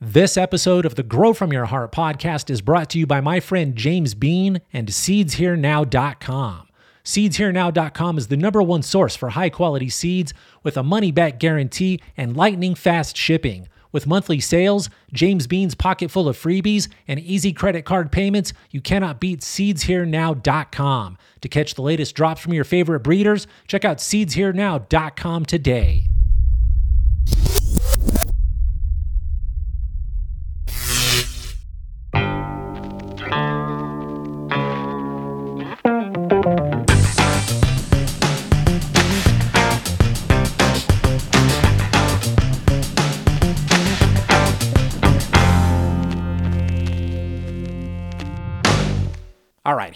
This episode of the Grow From Your Heart podcast is brought to you by my friend James Bean and SeedsHereNow.com. SeedsHereNow.com is the number one source for high quality seeds with a money back guarantee and lightning fast shipping. With monthly sales, James Bean's pocket full of freebies, and easy credit card payments, you cannot beat SeedsHereNow.com. To catch the latest drops from your favorite breeders, check out SeedsHereNow.com today.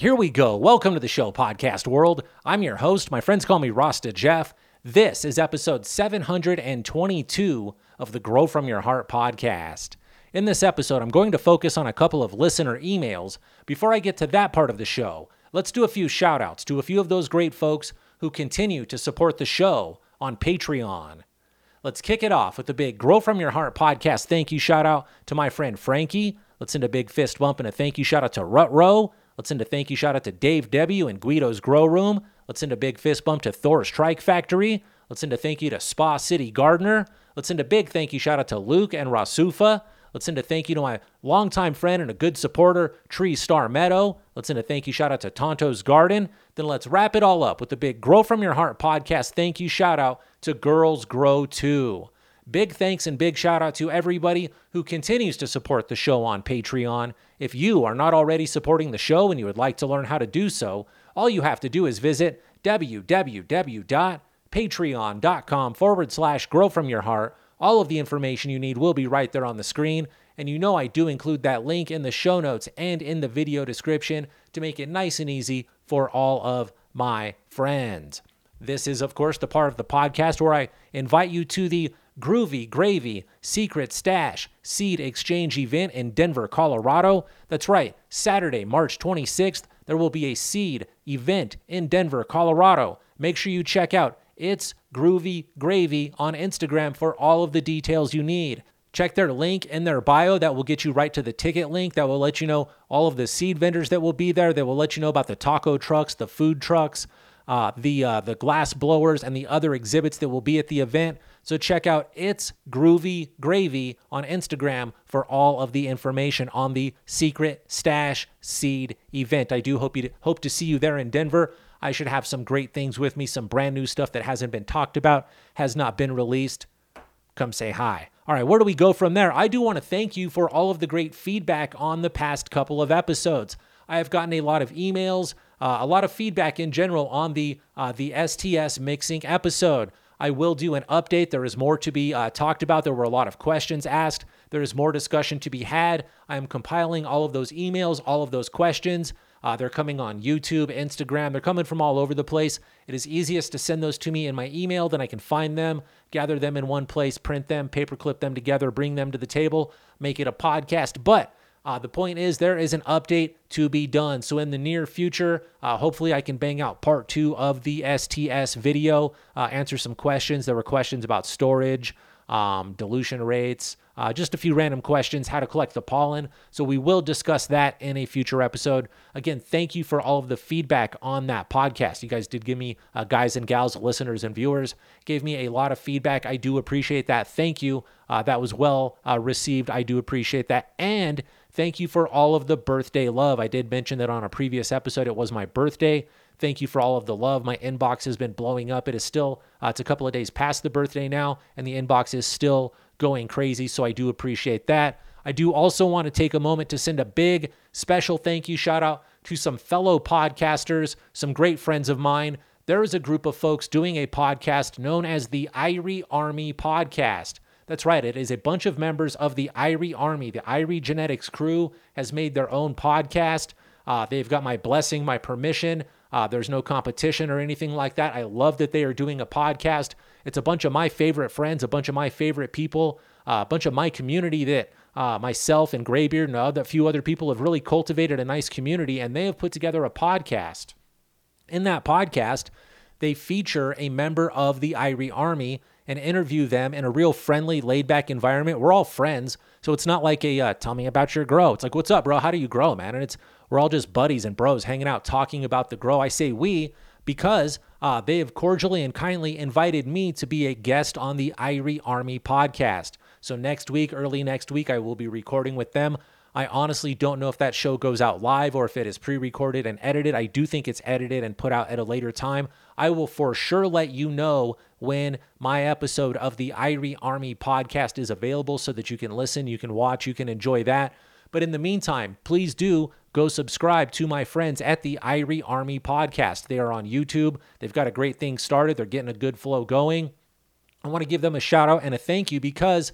Here we go. Welcome to the show, podcast world. I'm your host. My friends call me Rasta Jeff. This is episode 722 of the Grow From Your Heart podcast. In this episode, I'm going to focus on a couple of listener emails. Before I get to that part of the show, let's do a few shout outs to a few of those great folks who continue to support the show on Patreon. Let's kick it off with the big Grow From Your Heart podcast thank you shout out to my friend Frankie. Let's send a big fist bump and a thank you shout out to Rut Row. Let's send a thank you shout out to Dave W. and Guido's Grow Room. Let's send a big fist bump to Thor's Trike Factory. Let's send a thank you to Spa City Gardener. Let's send a big thank you shout out to Luke and Rasufa. Let's send a thank you to my longtime friend and a good supporter, Tree Star Meadow. Let's send a thank you shout out to Tonto's Garden. Then let's wrap it all up with the big Grow From Your Heart podcast thank you shout out to Girls Grow Too. Big thanks and big shout out to everybody who continues to support the show on Patreon. If you are not already supporting the show and you would like to learn how to do so, all you have to do is visit www.patreon.com forward slash grow from your heart. All of the information you need will be right there on the screen. And you know I do include that link in the show notes and in the video description to make it nice and easy for all of my friends. This is, of course, the part of the podcast where I invite you to the Groovy Gravy Secret Stash Seed Exchange event in Denver, Colorado. That's right, Saturday, March 26th, there will be a seed event in Denver, Colorado. Make sure you check out It's Groovy Gravy on Instagram for all of the details you need. Check their link in their bio. That will get you right to the ticket link. That will let you know all of the seed vendors that will be there. That will let you know about the taco trucks, the food trucks, uh, the uh, the glass blowers, and the other exhibits that will be at the event. So check out It's Groovy Gravy on Instagram for all of the information on the Secret Stash Seed event. I do hope you hope to see you there in Denver. I should have some great things with me, some brand new stuff that hasn't been talked about, has not been released. Come say hi. All right, where do we go from there? I do want to thank you for all of the great feedback on the past couple of episodes. I have gotten a lot of emails, uh, a lot of feedback in general on the uh, the STS mixing episode. I will do an update. There is more to be uh, talked about. There were a lot of questions asked. There is more discussion to be had. I am compiling all of those emails, all of those questions. Uh, they're coming on YouTube, Instagram. They're coming from all over the place. It is easiest to send those to me in my email. Then I can find them, gather them in one place, print them, paperclip them together, bring them to the table, make it a podcast. But uh, the point is, there is an update to be done. So, in the near future, uh, hopefully, I can bang out part two of the STS video, uh, answer some questions. There were questions about storage, um, dilution rates, uh, just a few random questions, how to collect the pollen. So, we will discuss that in a future episode. Again, thank you for all of the feedback on that podcast. You guys did give me, uh, guys and gals, listeners and viewers, gave me a lot of feedback. I do appreciate that. Thank you. Uh, that was well received. I do appreciate that. And Thank you for all of the birthday love. I did mention that on a previous episode. It was my birthday. Thank you for all of the love. My inbox has been blowing up. It is still, uh, it's a couple of days past the birthday now, and the inbox is still going crazy. So I do appreciate that. I do also want to take a moment to send a big special thank you shout out to some fellow podcasters, some great friends of mine. There is a group of folks doing a podcast known as the Irie Army Podcast. That's right. It is a bunch of members of the Irie Army. The Irie Genetics crew has made their own podcast. Uh, they've got my blessing, my permission. Uh, there's no competition or anything like that. I love that they are doing a podcast. It's a bunch of my favorite friends, a bunch of my favorite people, uh, a bunch of my community that uh, myself and Graybeard and a few other people have really cultivated a nice community, and they have put together a podcast. In that podcast, they feature a member of the Irie Army and interview them in a real friendly, laid back environment. We're all friends. So it's not like a uh, tell me about your grow. It's like, what's up, bro? How do you grow, man? And it's we're all just buddies and bros hanging out, talking about the grow. I say we because uh, they have cordially and kindly invited me to be a guest on the Irie Army podcast. So next week, early next week, I will be recording with them. I honestly don't know if that show goes out live or if it is pre recorded and edited. I do think it's edited and put out at a later time. I will for sure let you know when my episode of the Irie Army podcast is available so that you can listen, you can watch, you can enjoy that. But in the meantime, please do go subscribe to my friends at the Irie Army podcast. They are on YouTube. They've got a great thing started, they're getting a good flow going. I want to give them a shout out and a thank you because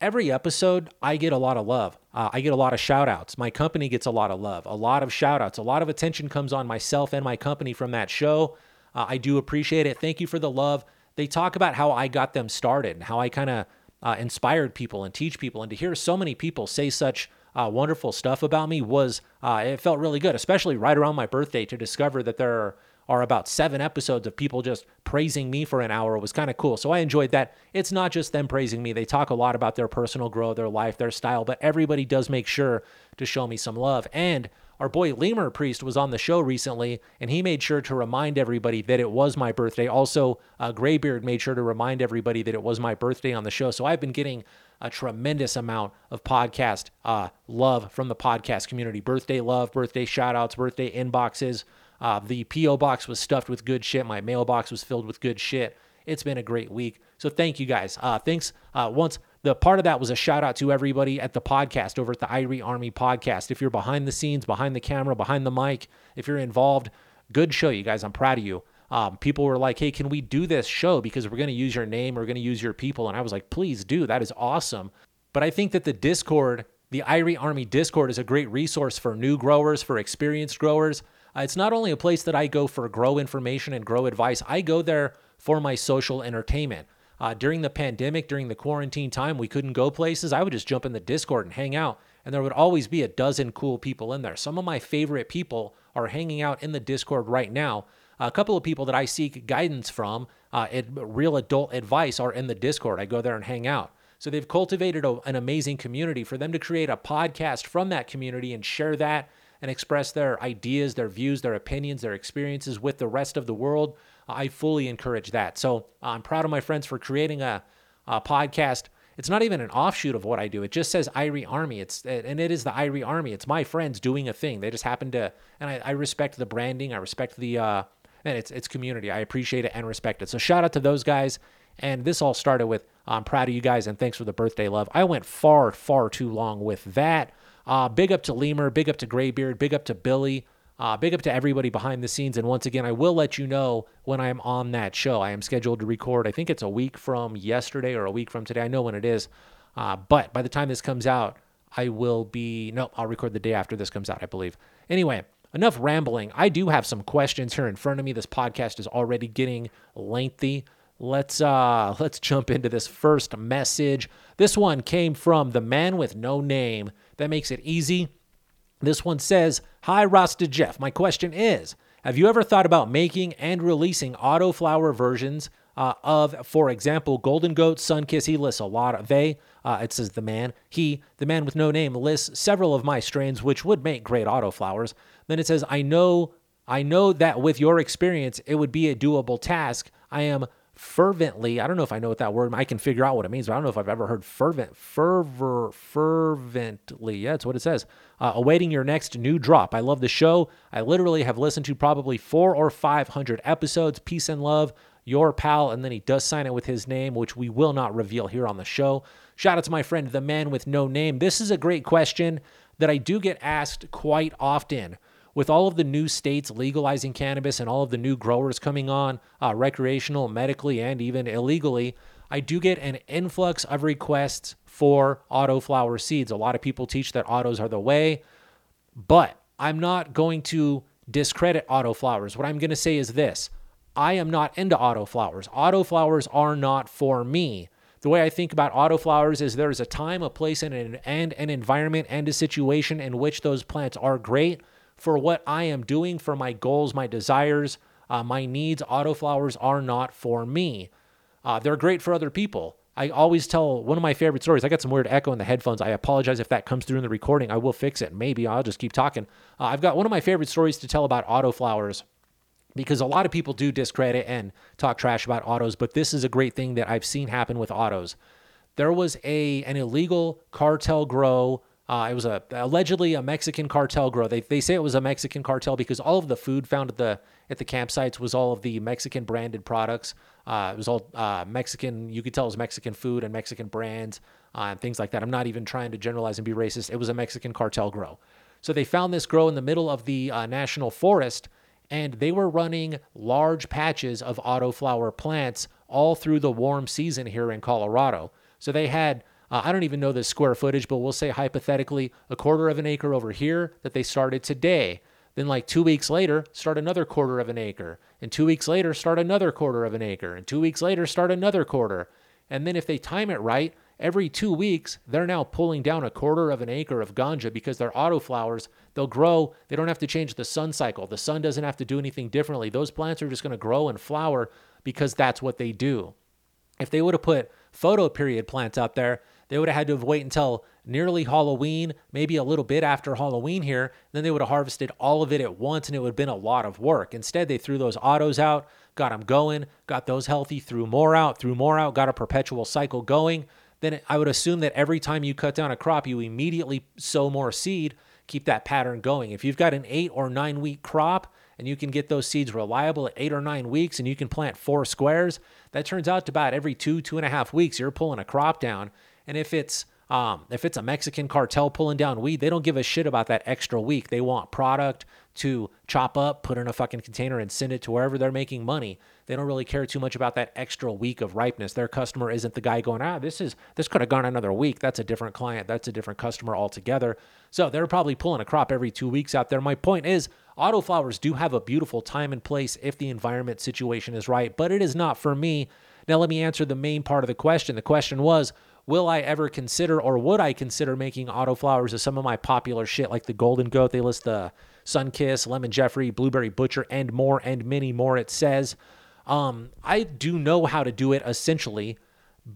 every episode I get a lot of love. Uh, I get a lot of shout outs. My company gets a lot of love, a lot of shout outs. A lot of attention comes on myself and my company from that show. Uh, I do appreciate it. Thank you for the love. They talk about how I got them started and how I kind of uh, inspired people and teach people. And to hear so many people say such uh, wonderful stuff about me was, uh, it felt really good, especially right around my birthday to discover that there are are about seven episodes of people just praising me for an hour was kind of cool. So I enjoyed that. It's not just them praising me. They talk a lot about their personal growth, their life, their style, but everybody does make sure to show me some love. And our boy Lemur Priest was on the show recently, and he made sure to remind everybody that it was my birthday. Also, uh, Graybeard made sure to remind everybody that it was my birthday on the show. So I've been getting a tremendous amount of podcast uh, love from the podcast community. Birthday love, birthday shout outs, birthday inboxes. Uh, the P.O. box was stuffed with good shit. My mailbox was filled with good shit. It's been a great week. So thank you guys. Uh, thanks. Uh, once the part of that was a shout out to everybody at the podcast over at the Irie Army podcast. If you're behind the scenes, behind the camera, behind the mic, if you're involved, good show, you guys. I'm proud of you. Um, people were like, hey, can we do this show? Because we're going to use your name, we're going to use your people. And I was like, please do. That is awesome. But I think that the Discord, the Irie Army Discord, is a great resource for new growers, for experienced growers. Uh, it's not only a place that I go for grow information and grow advice, I go there for my social entertainment. Uh, during the pandemic, during the quarantine time, we couldn't go places. I would just jump in the Discord and hang out, and there would always be a dozen cool people in there. Some of my favorite people are hanging out in the Discord right now. A couple of people that I seek guidance from, uh, real adult advice, are in the Discord. I go there and hang out. So they've cultivated a, an amazing community. For them to create a podcast from that community and share that and express their ideas, their views, their opinions, their experiences with the rest of the world, I fully encourage that. So I'm proud of my friends for creating a, a podcast. It's not even an offshoot of what I do. It just says Irie Army. It's and it is the Irie Army. It's my friends doing a thing. They just happen to, and I, I respect the branding. I respect the, uh, and it's it's community. I appreciate it and respect it. So shout out to those guys. And this all started with I'm proud of you guys and thanks for the birthday love. I went far far too long with that. Uh, big up to Lemur, big up to Graybeard, big up to Billy, uh, big up to everybody behind the scenes. And once again, I will let you know when I'm on that show. I am scheduled to record, I think it's a week from yesterday or a week from today. I know when it is. Uh, but by the time this comes out, I will be, no, I'll record the day after this comes out, I believe. Anyway, enough rambling. I do have some questions here in front of me. This podcast is already getting lengthy. Let's uh let's jump into this first message. This one came from the man with no name. That makes it easy. This one says, Hi, Rasta Jeff. My question is Have you ever thought about making and releasing autoflower versions uh, of, for example, Golden Goat, Sunkiss? He lists a lot of, they, uh, it says the man, he, the man with no name, lists several of my strains which would make great autoflowers. Then it says, I know. I know that with your experience, it would be a doable task. I am fervently. I don't know if I know what that word. I can figure out what it means, but I don't know if I've ever heard fervent, fervor, fervently. Yeah, that's what it says. Uh, awaiting your next new drop. I love the show. I literally have listened to probably four or five hundred episodes. Peace and love, your pal. And then he does sign it with his name, which we will not reveal here on the show. Shout out to my friend, the man with no name. This is a great question that I do get asked quite often with all of the new states legalizing cannabis and all of the new growers coming on, uh, recreational, medically, and even illegally, I do get an influx of requests for autoflower seeds. A lot of people teach that autos are the way, but I'm not going to discredit autoflowers. What I'm going to say is this I am not into autoflowers. Autoflowers are not for me. The way I think about autoflowers is there's a time, a place, and an, and an environment and a situation in which those plants are great for what I am doing, for my goals, my desires, uh, my needs. Autoflowers are not for me. Uh, they're great for other people. I always tell one of my favorite stories. I got some weird echo in the headphones. I apologize if that comes through in the recording. I will fix it. Maybe I'll just keep talking. Uh, I've got one of my favorite stories to tell about autoflowers because a lot of people do discredit and talk trash about autos, but this is a great thing that I've seen happen with autos. There was a an illegal cartel grow. Uh, it was a allegedly a Mexican cartel grow. They, they say it was a Mexican cartel because all of the food found at the at the campsites was all of the Mexican branded products. Uh, it was all uh, Mexican. You could tell it was Mexican food and Mexican brands uh, and things like that. I'm not even trying to generalize and be racist. It was a Mexican cartel grow. So they found this grow in the middle of the uh, national forest and they were running large patches of autoflower plants all through the warm season here in Colorado. So they had, uh, I don't even know the square footage, but we'll say hypothetically a quarter of an acre over here that they started today. Then, like two weeks later, start another quarter of an acre. And two weeks later, start another quarter of an acre. And two weeks later, start another quarter. And then, if they time it right, every two weeks, they're now pulling down a quarter of an acre of ganja because they're autoflowers. They'll grow. They don't have to change the sun cycle. The sun doesn't have to do anything differently. Those plants are just going to grow and flower because that's what they do. If they would have put photo period plants up there, they would have had to have wait until nearly Halloween, maybe a little bit after Halloween here. Then they would have harvested all of it at once and it would have been a lot of work. Instead, they threw those autos out, got them going, got those healthy, threw more out, threw more out, got a perpetual cycle going then I would assume that every time you cut down a crop, you immediately sow more seed, keep that pattern going. If you've got an eight or nine week crop and you can get those seeds reliable at eight or nine weeks and you can plant four squares, that turns out to about every two, two and a half weeks, you're pulling a crop down. And if it's um, if it's a Mexican cartel pulling down weed, they don't give a shit about that extra week. They want product to chop up, put in a fucking container, and send it to wherever they're making money. They don't really care too much about that extra week of ripeness. Their customer isn't the guy going, ah, this is this could have gone another week. That's a different client. That's a different customer altogether. So they're probably pulling a crop every two weeks out there. My point is, autoflowers do have a beautiful time and place if the environment situation is right, but it is not for me. Now let me answer the main part of the question. The question was, will I ever consider or would I consider making autoflowers of some of my popular shit like the Golden Goat? They list the Sunkist, Lemon Jeffrey, Blueberry Butcher, and more, and many more. It says, um, I do know how to do it essentially,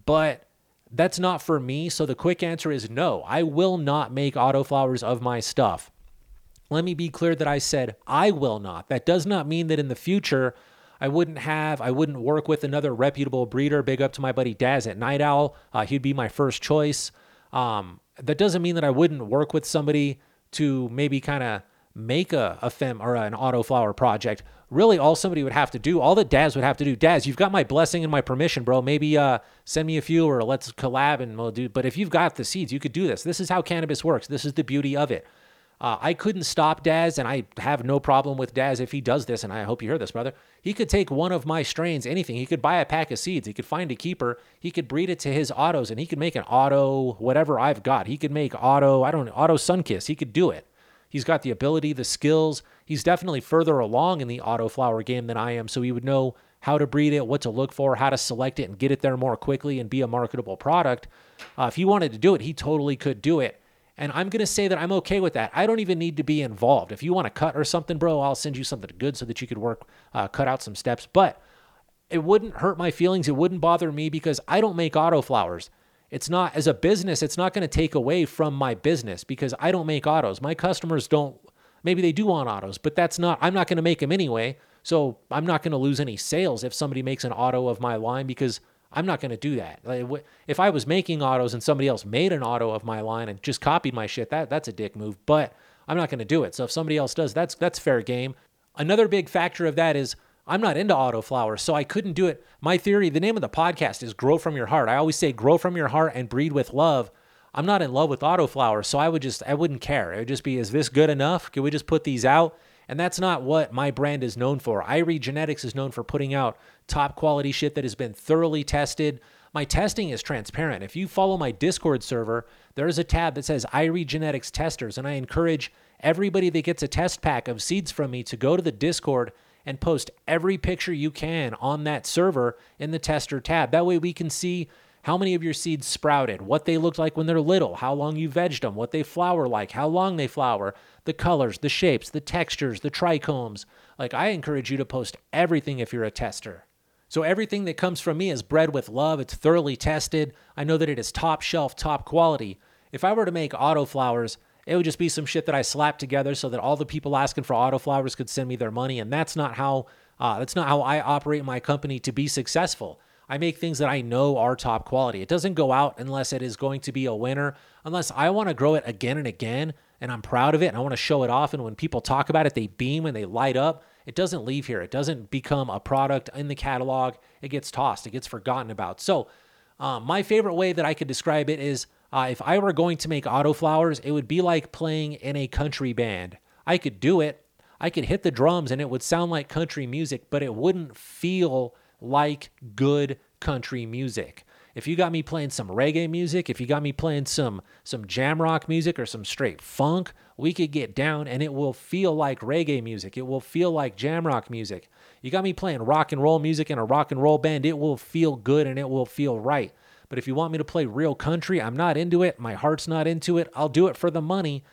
but that's not for me. So the quick answer is no. I will not make autoflowers of my stuff. Let me be clear that I said I will not. That does not mean that in the future I wouldn't have, I wouldn't work with another reputable breeder. Big up to my buddy Daz at Night Owl. Uh, he'd be my first choice. Um, that doesn't mean that I wouldn't work with somebody to maybe kind of make a, a fem or an autoflower project. Really, all somebody would have to do, all that Daz would have to do, Daz, you've got my blessing and my permission, bro. Maybe uh, send me a few or let's collab and we'll do. But if you've got the seeds, you could do this. This is how cannabis works. This is the beauty of it. Uh, I couldn't stop Daz, and I have no problem with Daz if he does this, and I hope you hear this, brother. He could take one of my strains, anything. He could buy a pack of seeds. He could find a keeper. He could breed it to his autos, and he could make an auto, whatever I've got. He could make auto, I don't know, auto Sunkist. He could do it. He's got the ability, the skills. He's definitely further along in the auto flower game than I am, so he would know how to breed it, what to look for, how to select it, and get it there more quickly and be a marketable product. Uh, if he wanted to do it, he totally could do it. And I'm going to say that I'm okay with that. I don't even need to be involved. If you want to cut or something, bro, I'll send you something good so that you could work, uh, cut out some steps. But it wouldn't hurt my feelings. It wouldn't bother me because I don't make auto flowers. It's not, as a business, it's not going to take away from my business because I don't make autos. My customers don't, maybe they do want autos, but that's not, I'm not going to make them anyway. So I'm not going to lose any sales if somebody makes an auto of my line because I'm not going to do that. Like, if I was making autos and somebody else made an auto of my line and just copied my shit, that that's a dick move. But I'm not going to do it. So if somebody else does, that's that's fair game. Another big factor of that is I'm not into auto flowers, so I couldn't do it. My theory, the name of the podcast is Grow from Your Heart. I always say grow from your heart and breed with love. I'm not in love with auto flowers, so I would just I wouldn't care. It would just be, is this good enough? Can we just put these out? And that's not what my brand is known for. Irie Genetics is known for putting out top quality shit that has been thoroughly tested. My testing is transparent. If you follow my Discord server, there is a tab that says Irie Genetics Testers, and I encourage everybody that gets a test pack of seeds from me to go to the Discord and post every picture you can on that server in the tester tab. That way we can see how many of your seeds sprouted, what they looked like when they're little, how long you vegged them, what they flower like, how long they flower, the colors, the shapes, the textures, the trichomes. Like I encourage you to post everything if you're a tester So everything that comes from me is bred with love. It's thoroughly tested. I know that it is top shelf, top quality. If I were to make autoflowers, it would just be some shit that I slapped together so that all the people asking for autoflowers could send me their money. And that's not how uh, that's not how I operate my company to be successful. I make things that I know are top quality. It doesn't go out unless it is going to be a winner, unless I want to grow it again and again and I'm proud of it and I want to show it off. And when people talk about it, they beam and they light up. It doesn't leave here. It doesn't become a product in the catalog. It gets tossed, it gets forgotten about. So, um, my favorite way that I could describe it is uh, if I were going to make auto flowers, it would be like playing in a country band. I could do it. I could hit the drums and it would sound like country music, but it wouldn't feel like good country music. If you got me playing some reggae music, if you got me playing some some jam rock music or some straight funk, we could get down and it will feel like reggae music. It will feel like jam rock music. You got me playing rock and roll music in a rock and roll band, it will feel good and it will feel right. But if you want me to play real country, I'm not into it. My heart's not into it. I'll do it for the money,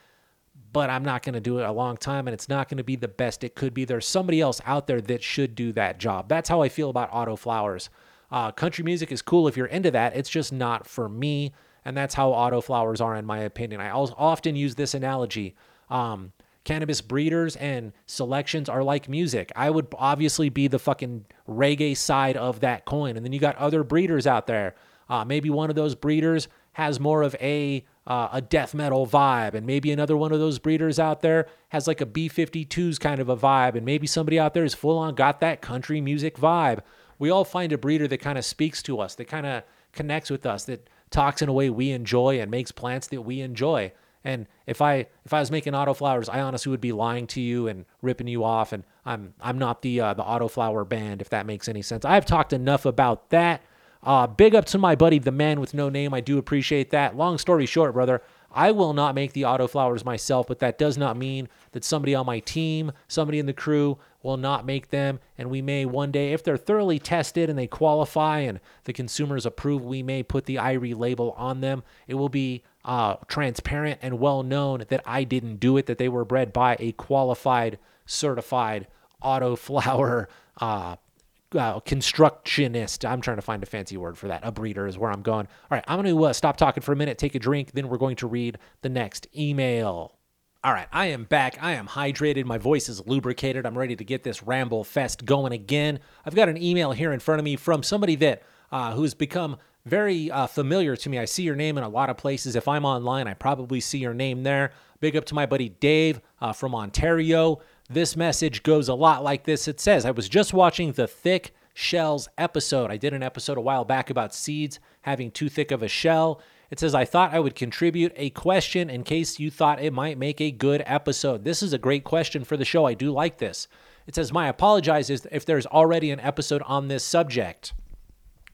but I'm not going to do it a long time and it's not going to be the best it could be. There's somebody else out there that should do that job. That's how I feel about Auto Flowers. Uh, country music is cool if you're into that. It's just not for me. And that's how autoflowers are, in my opinion. I often use this analogy. Um, cannabis breeders and selections are like music. I would obviously be the fucking reggae side of that coin. And then you got other breeders out there. Uh, maybe one of those breeders has more of a uh, a death metal vibe, and maybe another one of those breeders out there has like a B52s kind of a vibe, and maybe somebody out there is full on got that country music vibe we all find a breeder that kind of speaks to us, that kind of connects with us, that talks in a way we enjoy and makes plants that we enjoy. And if I if I was making autoflowers, I honestly would be lying to you and ripping you off. And I'm I'm not the uh, the autoflower band, if that makes any sense. I've talked enough about that. Uh, big up to my buddy, the man with no name. I do appreciate that. Long story short, brother, I will not make the auto flowers myself, but that does not mean that somebody on my team, somebody in the crew, will not make them. And we may one day, if they're thoroughly tested and they qualify and the consumers approve, we may put the Irie label on them. It will be uh, transparent and well known that I didn't do it, that they were bred by a qualified, certified autoflower uh, uh, constructionist. I'm trying to find a fancy word for that. A breeder is where I'm going. All right, I'm going to uh, stop talking for a minute, take a drink, then we're going to read the next email. All right, I am back. I am hydrated. My voice is lubricated. I'm ready to get this ramble fest going again. I've got an email here in front of me from somebody that uh, who's become very uh, familiar to me. I see your name in a lot of places. If I'm online, I probably see your name there. Big up to my buddy Dave uh, from Ontario. This message goes a lot like this. It says, I was just watching the thick shells episode. I did an episode a while back about seeds having too thick of a shell. It says, I thought I would contribute a question in case you thought it might make a good episode. This is a great question for the show. I do like this. It says, My apologizes if there's already an episode on this subject.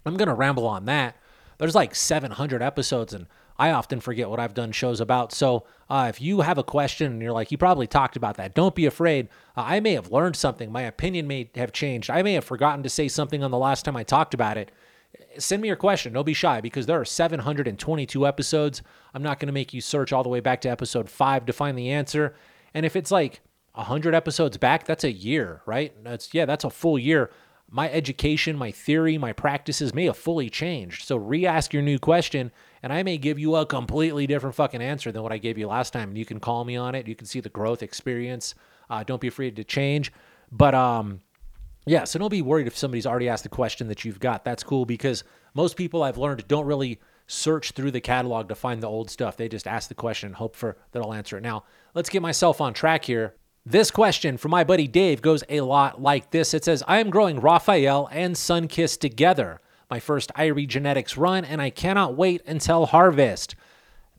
I'm going to ramble on that. There's like 700 episodes, and I often forget what I've done shows about. So uh, if you have a question and you're like, you probably talked about that, don't be afraid. Uh, I may have learned something. My opinion may have changed. I may have forgotten to say something on the last time I talked about it. Send me your question. Don't be shy because there are 722 episodes. I'm not going to make you search all the way back to episode five to find the answer. And if it's like 100 episodes back, that's a year, right? That's yeah, that's a full year my education, my theory, my practices may have fully changed. So re ask your new question, and I may give you a completely different fucking answer than what I gave you last time. You can call me on it. You can see the growth experience. Uh, don't be afraid to change. But um, yeah, so don't be worried if somebody's already asked the question that you've got. That's cool because most people I've learned don't really search through the catalog to find the old stuff. They just ask the question and hope for that I'll answer it. Now, let's get myself on track here. This question from my buddy Dave goes a lot like this. It says, I am growing Raphael and Sunkist together. My first Irie genetics run, and I cannot wait until harvest.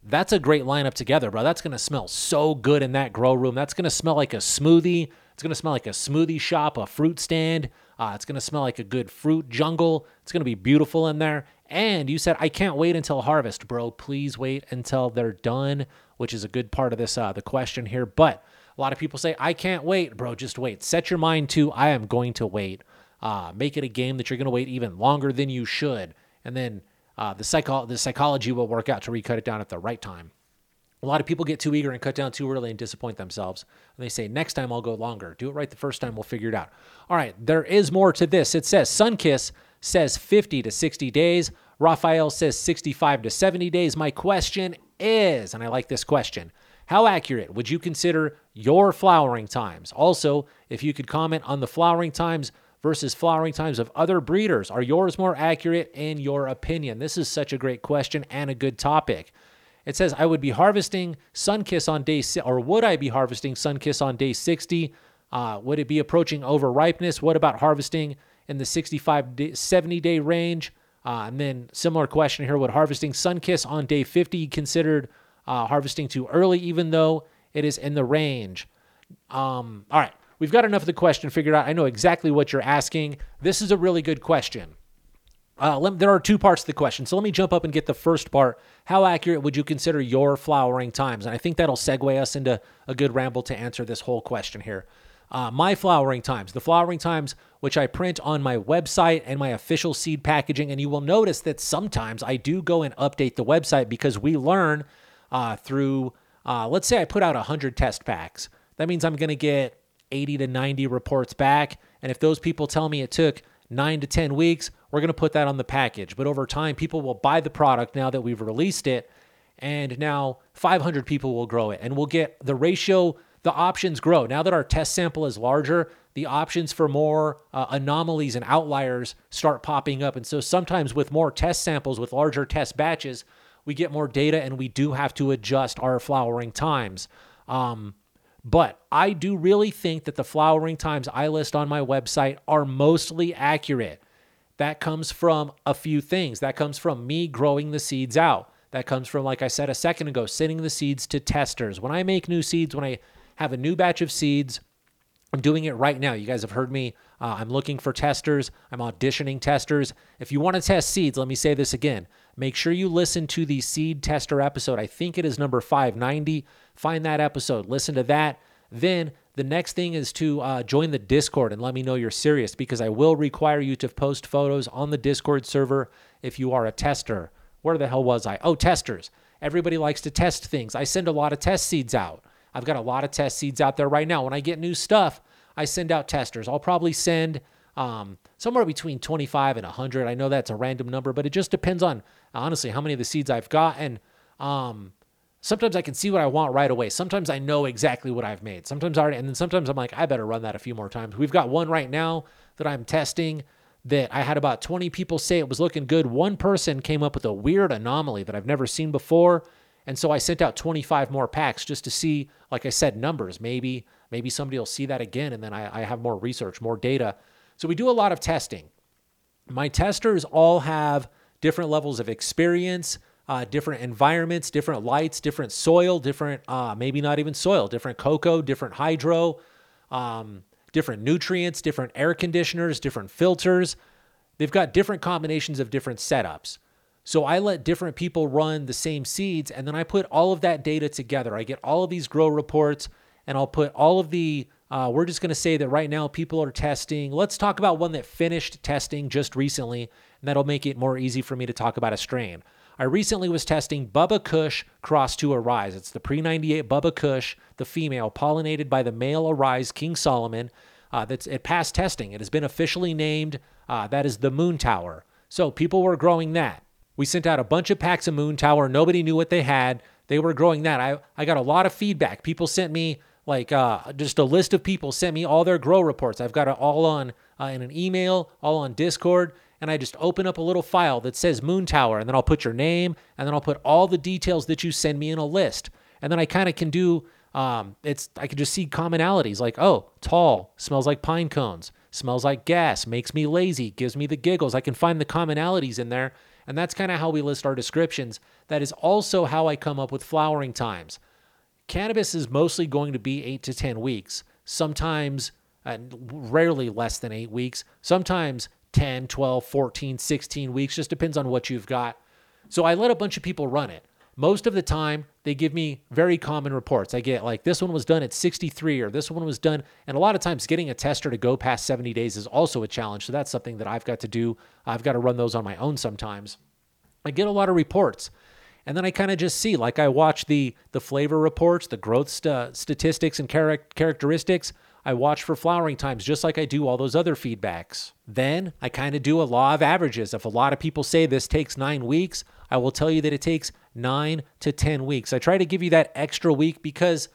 That's a great lineup together, bro. That's going to smell so good in that grow room. That's going to smell like a smoothie. It's going to smell like a smoothie shop, a fruit stand. Uh, it's going to smell like a good fruit jungle. It's going to be beautiful in there. And you said, I can't wait until harvest, bro. Please wait until they're done, which is a good part of this, uh, the question here. But a lot of people say, I can't wait. Bro, just wait. Set your mind to, I am going to wait. Uh, make it a game that you're going to wait even longer than you should. And then uh, the, psycho- the psychology will work out to recut it down at the right time. A lot of people get too eager and cut down too early and disappoint themselves. And they say, next time I'll go longer. Do it right the first time, we'll figure it out. All right, there is more to this. It says Sunkiss says 50 to 60 days. Raphael says 65 to 70 days. My question is, and I like this question, how accurate would you consider your flowering times? Also, if you could comment on the flowering times versus flowering times of other breeders, are yours more accurate in your opinion? This is such a great question and a good topic. It says, I would be harvesting Sunkiss on day, si- or would I be harvesting Sunkiss on day 60? Uh, would it be approaching over ripeness? What about harvesting in the 65 day, 70 day range? Uh, and then similar question here: Would harvesting Sunkiss on day 50 considered uh, harvesting too early, even though it is in the range? Um, all right, we've got enough of the question figured out. I know exactly what you're asking. This is a really good question. Uh, let, there are two parts to the question. So let me jump up and get the first part. How accurate would you consider your flowering times? And I think that'll segue us into a good ramble to answer this whole question here. Uh, my flowering times, the flowering times which I print on my website and my official seed packaging. And you will notice that sometimes I do go and update the website because we learn uh, through, uh, let's say I put out 100 test packs. That means I'm going to get 80 to 90 reports back. And if those people tell me it took nine to 10 weeks, we're going to put that on the package. But over time, people will buy the product now that we've released it. And now 500 people will grow it. And we'll get the ratio, the options grow. Now that our test sample is larger, the options for more uh, anomalies and outliers start popping up. And so sometimes with more test samples, with larger test batches, we get more data and we do have to adjust our flowering times. Um, but I do really think that the flowering times I list on my website are mostly accurate. That comes from a few things. That comes from me growing the seeds out. That comes from, like I said a second ago, sending the seeds to testers. When I make new seeds, when I have a new batch of seeds, I'm doing it right now. You guys have heard me. Uh, I'm looking for testers. I'm auditioning testers. If you want to test seeds, let me say this again. Make sure you listen to the seed tester episode. I think it is number 590. Find that episode, listen to that. Then the next thing is to uh, join the Discord and let me know you're serious because I will require you to post photos on the Discord server if you are a tester. Where the hell was I? Oh, testers. Everybody likes to test things. I send a lot of test seeds out. I've got a lot of test seeds out there right now. When I get new stuff, I send out testers. I'll probably send um, somewhere between 25 and 100. I know that's a random number, but it just depends on honestly how many of the seeds I've got. And um, sometimes I can see what I want right away. Sometimes I know exactly what I've made. Sometimes I already, and then sometimes I'm like, I better run that a few more times. We've got one right now that I'm testing that I had about 20 people say it was looking good. One person came up with a weird anomaly that I've never seen before. And so I sent out 25 more packs just to see, like I said, numbers. Maybe maybe somebody will see that again, and then I, I have more research, more data. So we do a lot of testing. My testers all have different levels of experience, uh, different environments, different lights, different soil, different uh, maybe not even soil, different coco, different hydro, um, different nutrients, different air conditioners, different filters. They've got different combinations of different setups. So I let different people run the same seeds and then I put all of that data together. I get all of these grow reports and I'll put all of the, uh, we're just going to say that right now people are testing. Let's talk about one that finished testing just recently, and that'll make it more easy for me to talk about a strain. I recently was testing Bubba Kush Cross to Arise. It's the pre 98 Bubba Kush, the female, pollinated by the male Arise King Solomon. Uh, that's it passed testing. It has been officially named. Uh, that is the Moon Tower. So people were growing that. We sent out a bunch of packs of Moon Tower. Nobody knew what they had. They were growing that. I, I got a lot of feedback. People sent me like uh, just a list of people sent me all their grow reports. I've got it all on uh, in an email, all on Discord, and I just open up a little file that says Moon Tower, and then I'll put your name, and then I'll put all the details that you send me in a list, and then I kind of can do. Um, it's I can just see commonalities like oh tall smells like pine cones smells like gas makes me lazy gives me the giggles I can find the commonalities in there and that's kind of how we list our descriptions. That is also how I come up with flowering times. Cannabis is mostly going to be eight to 10 weeks, sometimes, uh, rarely less than eight weeks, sometimes 10, 12, 14, 16 weeks, just depends on what you've got. So I let a bunch of people run it. Most of the time, they give me very common reports. I get like this one was done at 63 or this one was done. And a lot of times, getting a tester to go past 70 days is also a challenge. So that's something that I've got to do. I've got to run those on my own sometimes. I get a lot of reports. And then I kind of just see, like I watch the the flavor reports, the growth st- statistics and char- characteristics. I watch for flowering times just like I do all those other feedbacks. Then I kind of do a law of averages. If a lot of people say this takes nine weeks, I will tell you that it takes nine to 10 weeks. I try to give you that extra week because,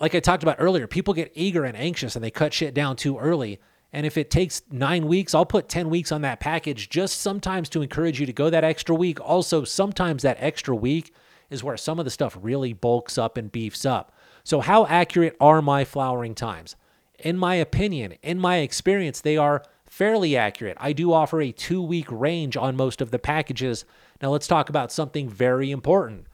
like I talked about earlier, people get eager and anxious and they cut shit down too early. And if it takes nine weeks, I'll put 10 weeks on that package just sometimes to encourage you to go that extra week. Also, sometimes that extra week is where some of the stuff really bulks up and beefs up. So, how accurate are my flowering times? In my opinion, in my experience, they are fairly accurate. I do offer a two week range on most of the packages. Now, let's talk about something very important.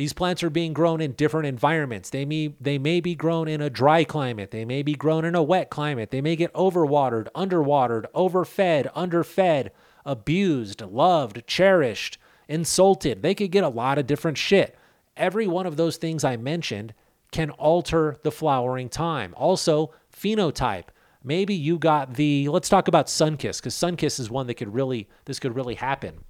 These plants are being grown in different environments. They may they may be grown in a dry climate. They may be grown in a wet climate. They may get overwatered, underwatered, overfed, underfed, abused, loved, cherished, insulted. They could get a lot of different shit. Every one of those things I mentioned can alter the flowering time. Also, phenotype. Maybe you got the let's talk about Sunkiss cuz Sunkiss is one that could really this could really happen.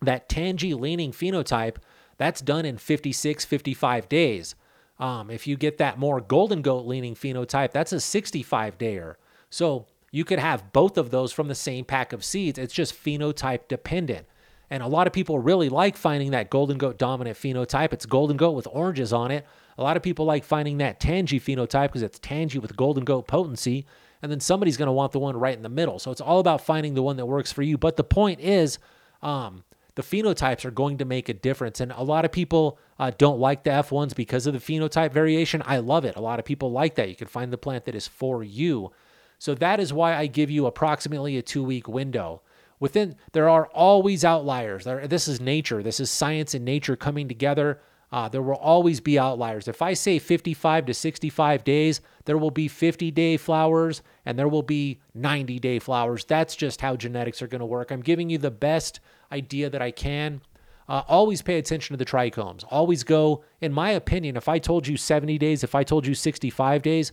That tangy leaning phenotype that's done in 56, 55 days. Um, if you get that more golden goat leaning phenotype, that's a 65 dayer. So you could have both of those from the same pack of seeds. It's just phenotype dependent. And a lot of people really like finding that golden goat dominant phenotype. It's golden goat with oranges on it. A lot of people like finding that tangy phenotype because it's tangy with golden goat potency. And then somebody's going to want the one right in the middle. So it's all about finding the one that works for you. But the point is, um, the phenotypes are going to make a difference. And a lot of people uh, don't like the F1s because of the phenotype variation. I love it. A lot of people like that. You can find the plant that is for you. So that is why I give you approximately a two week window. Within there are always outliers. There, this is nature. This is science and nature coming together. Uh, there will always be outliers. If I say 55 to 65 days, there will be 50 day flowers and there will be 90 day flowers. That's just how genetics are going to work. I'm giving you the best idea that I can. Uh, always pay attention to the trichomes. Always go, in my opinion, if I told you 70 days, if I told you 65 days,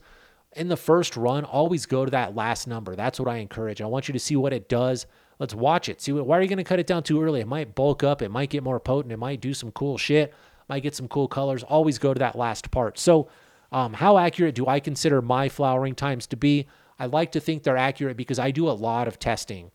in the first run, always go to that last number. That's what I encourage. I want you to see what it does. Let's watch it. See what, why are you going to cut it down too early? It might bulk up. It might get more potent. It might do some cool shit. Might get some cool colors. Always go to that last part. So, um, how accurate do I consider my flowering times to be? I like to think they're accurate because I do a lot of testing,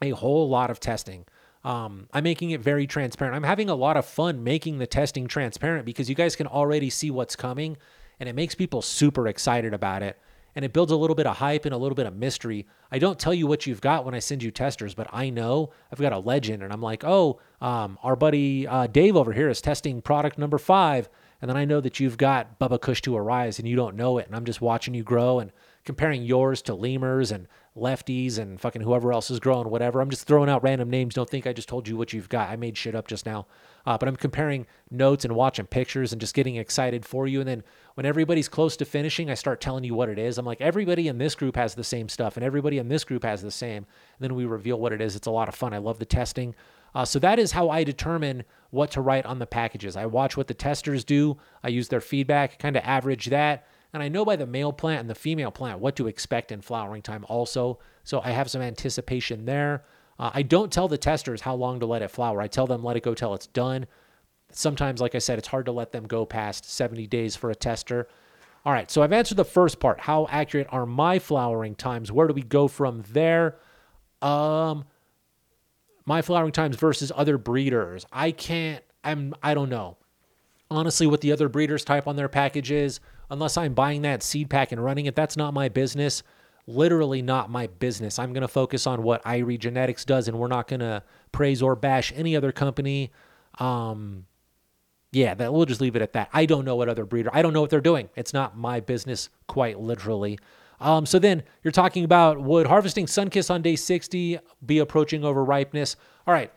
a whole lot of testing. Um, I'm making it very transparent. I'm having a lot of fun making the testing transparent because you guys can already see what's coming and it makes people super excited about it. And it builds a little bit of hype and a little bit of mystery. I don't tell you what you've got when I send you testers, but I know I've got a legend and I'm like, oh, um, our buddy uh, Dave over here is testing product number five. And then I know that you've got Bubba Kush to Arise and you don't know it. And I'm just watching you grow and comparing yours to lemurs and lefties and fucking whoever else is growing, whatever. I'm just throwing out random names. Don't think I just told you what you've got. I made shit up just now. Uh, but I'm comparing notes and watching pictures and just getting excited for you. And then when everybody's close to finishing, I start telling you what it is. I'm like, everybody in this group has the same stuff, and everybody in this group has the same. And then we reveal what it is. It's a lot of fun. I love the testing. Uh, so that is how I determine what to write on the packages. I watch what the testers do. I use their feedback, kind of average that. And I know by the male plant and the female plant what to expect in flowering time also. So I have some anticipation there. Uh, I don't tell the testers how long to let it flower. I tell them let it go till it's done. Sometimes, like I said, it's hard to let them go past 70 days for a tester. All right, so I've answered the first part. How accurate are my flowering times? Where do we go from there? Um, my flowering times versus other breeders. I can't. I'm. I don't know. Honestly, what the other breeders type on their packages, unless I'm buying that seed pack and running it, that's not my business. Literally not my business. I'm going to focus on what Irie Genetics does, and we're not going to praise or bash any other company. Um, yeah, that we'll just leave it at that. I don't know what other breeder. I don't know what they're doing. It's not my business, quite literally. Um, so then you're talking about would harvesting Sunkiss on day 60 be approaching over ripeness? All right,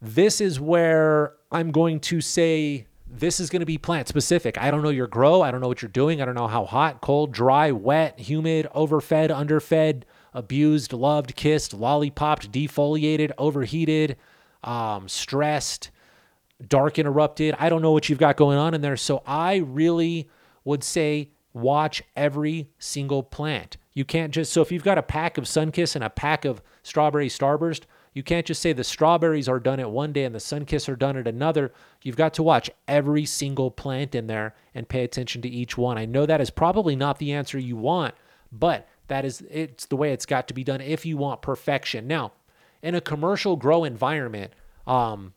this is where I'm going to say this is going to be plant specific. I don't know your grow. I don't know what you're doing. I don't know how hot, cold, dry, wet, humid, overfed, underfed, abused, loved, kissed, lollipopped, defoliated, overheated, um, stressed, dark interrupted. I don't know what you've got going on in there. So I really would say watch every single plant. You can't just, so if you've got a pack of Sunkiss and a pack of Strawberry Starburst, You can't just say the strawberries are done at one day and the Sunkist are done at another. You've got to watch every single plant in there and pay attention to each one. I know that is probably not the answer you want, but that is it's the way it's got to be done if you want perfection. Now, in a commercial grow environment, um,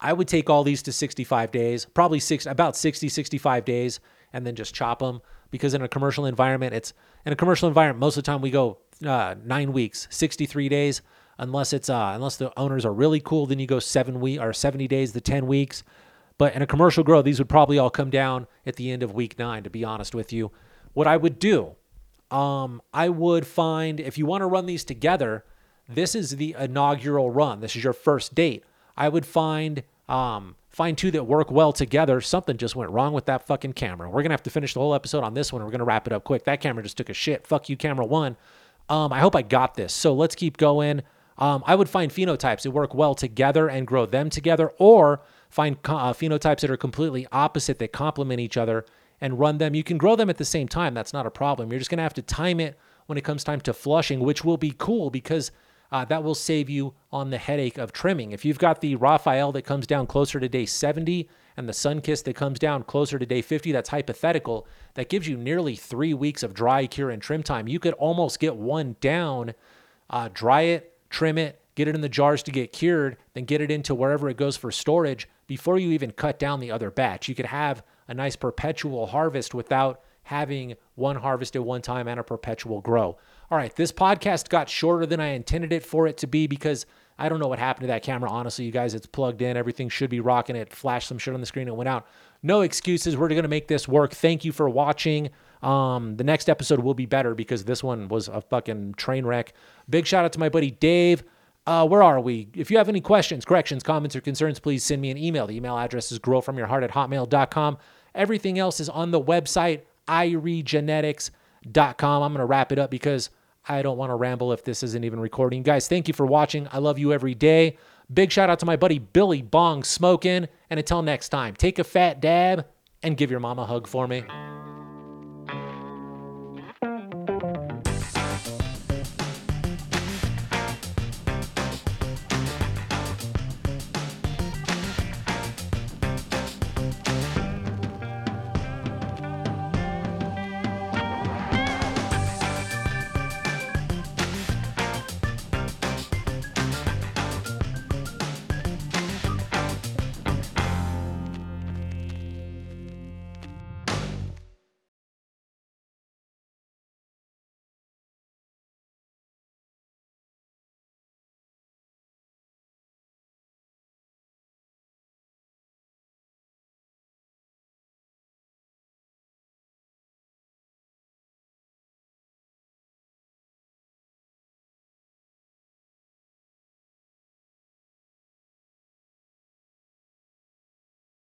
I would take all these to 65 days, probably six about 60, 65 days, and then just chop them. Because in a commercial environment, it's in a commercial environment, most of the time we go uh, nine weeks, 63 days, unless it's uh, unless the owners are really cool, then you go seven week or 70 days to 10 weeks. But in a commercial grow, these would probably all come down at the end of week nine, to be honest with you. What I would do, um, I would find if you want to run these together, this is the inaugural run. This is your first date. I would find um, find two that work well together. Something just went wrong with that fucking camera. We're gonna have to finish the whole episode on this one. We're gonna wrap it up quick. That camera just took a shit. Fuck you, camera one. Um, I hope I got this. So let's keep going. Um, I would find phenotypes that work well together and grow them together, or find uh, phenotypes that are completely opposite that complement each other and run them. You can grow them at the same time. That's not a problem. You're just gonna have to time it when it comes time to flushing, which will be cool because uh, that will save you on the headache of trimming. If you've got the Raphael that comes down closer to day 70 and the Sunkist that comes down closer to day 50, that's hypothetical. That gives you nearly three weeks of dry cure and trim time. You could almost get one down, uh, dry it, trim it, get it in the jars to get cured, then get it into wherever it goes for storage before you even cut down the other batch. You could have a nice perpetual harvest without having one harvest at one time and a perpetual grow. All right, this podcast got shorter than I intended it for it to be because I don't know what happened to that camera. Honestly, you guys, it's plugged in. Everything should be rocking. It flashed some shit on the screen. It went out. No excuses. We're going to make this work. Thank you for watching. Um, the next episode will be better because this one was a fucking train wreck. Big shout out to my buddy Dave. Uh, where are we? If you have any questions, corrections, comments, or concerns, please send me an email. The email address is growfromyourheart at hotmail.com. Everything else is on the website, iriegenetics.com. I'm going to wrap it up because I don't want to ramble if this isn't even recording. Guys, thank you for watching. I love you every day. Big shout out to my buddy Billy Bong Smoking. And until next time, take a fat dab and give your mom a hug for me.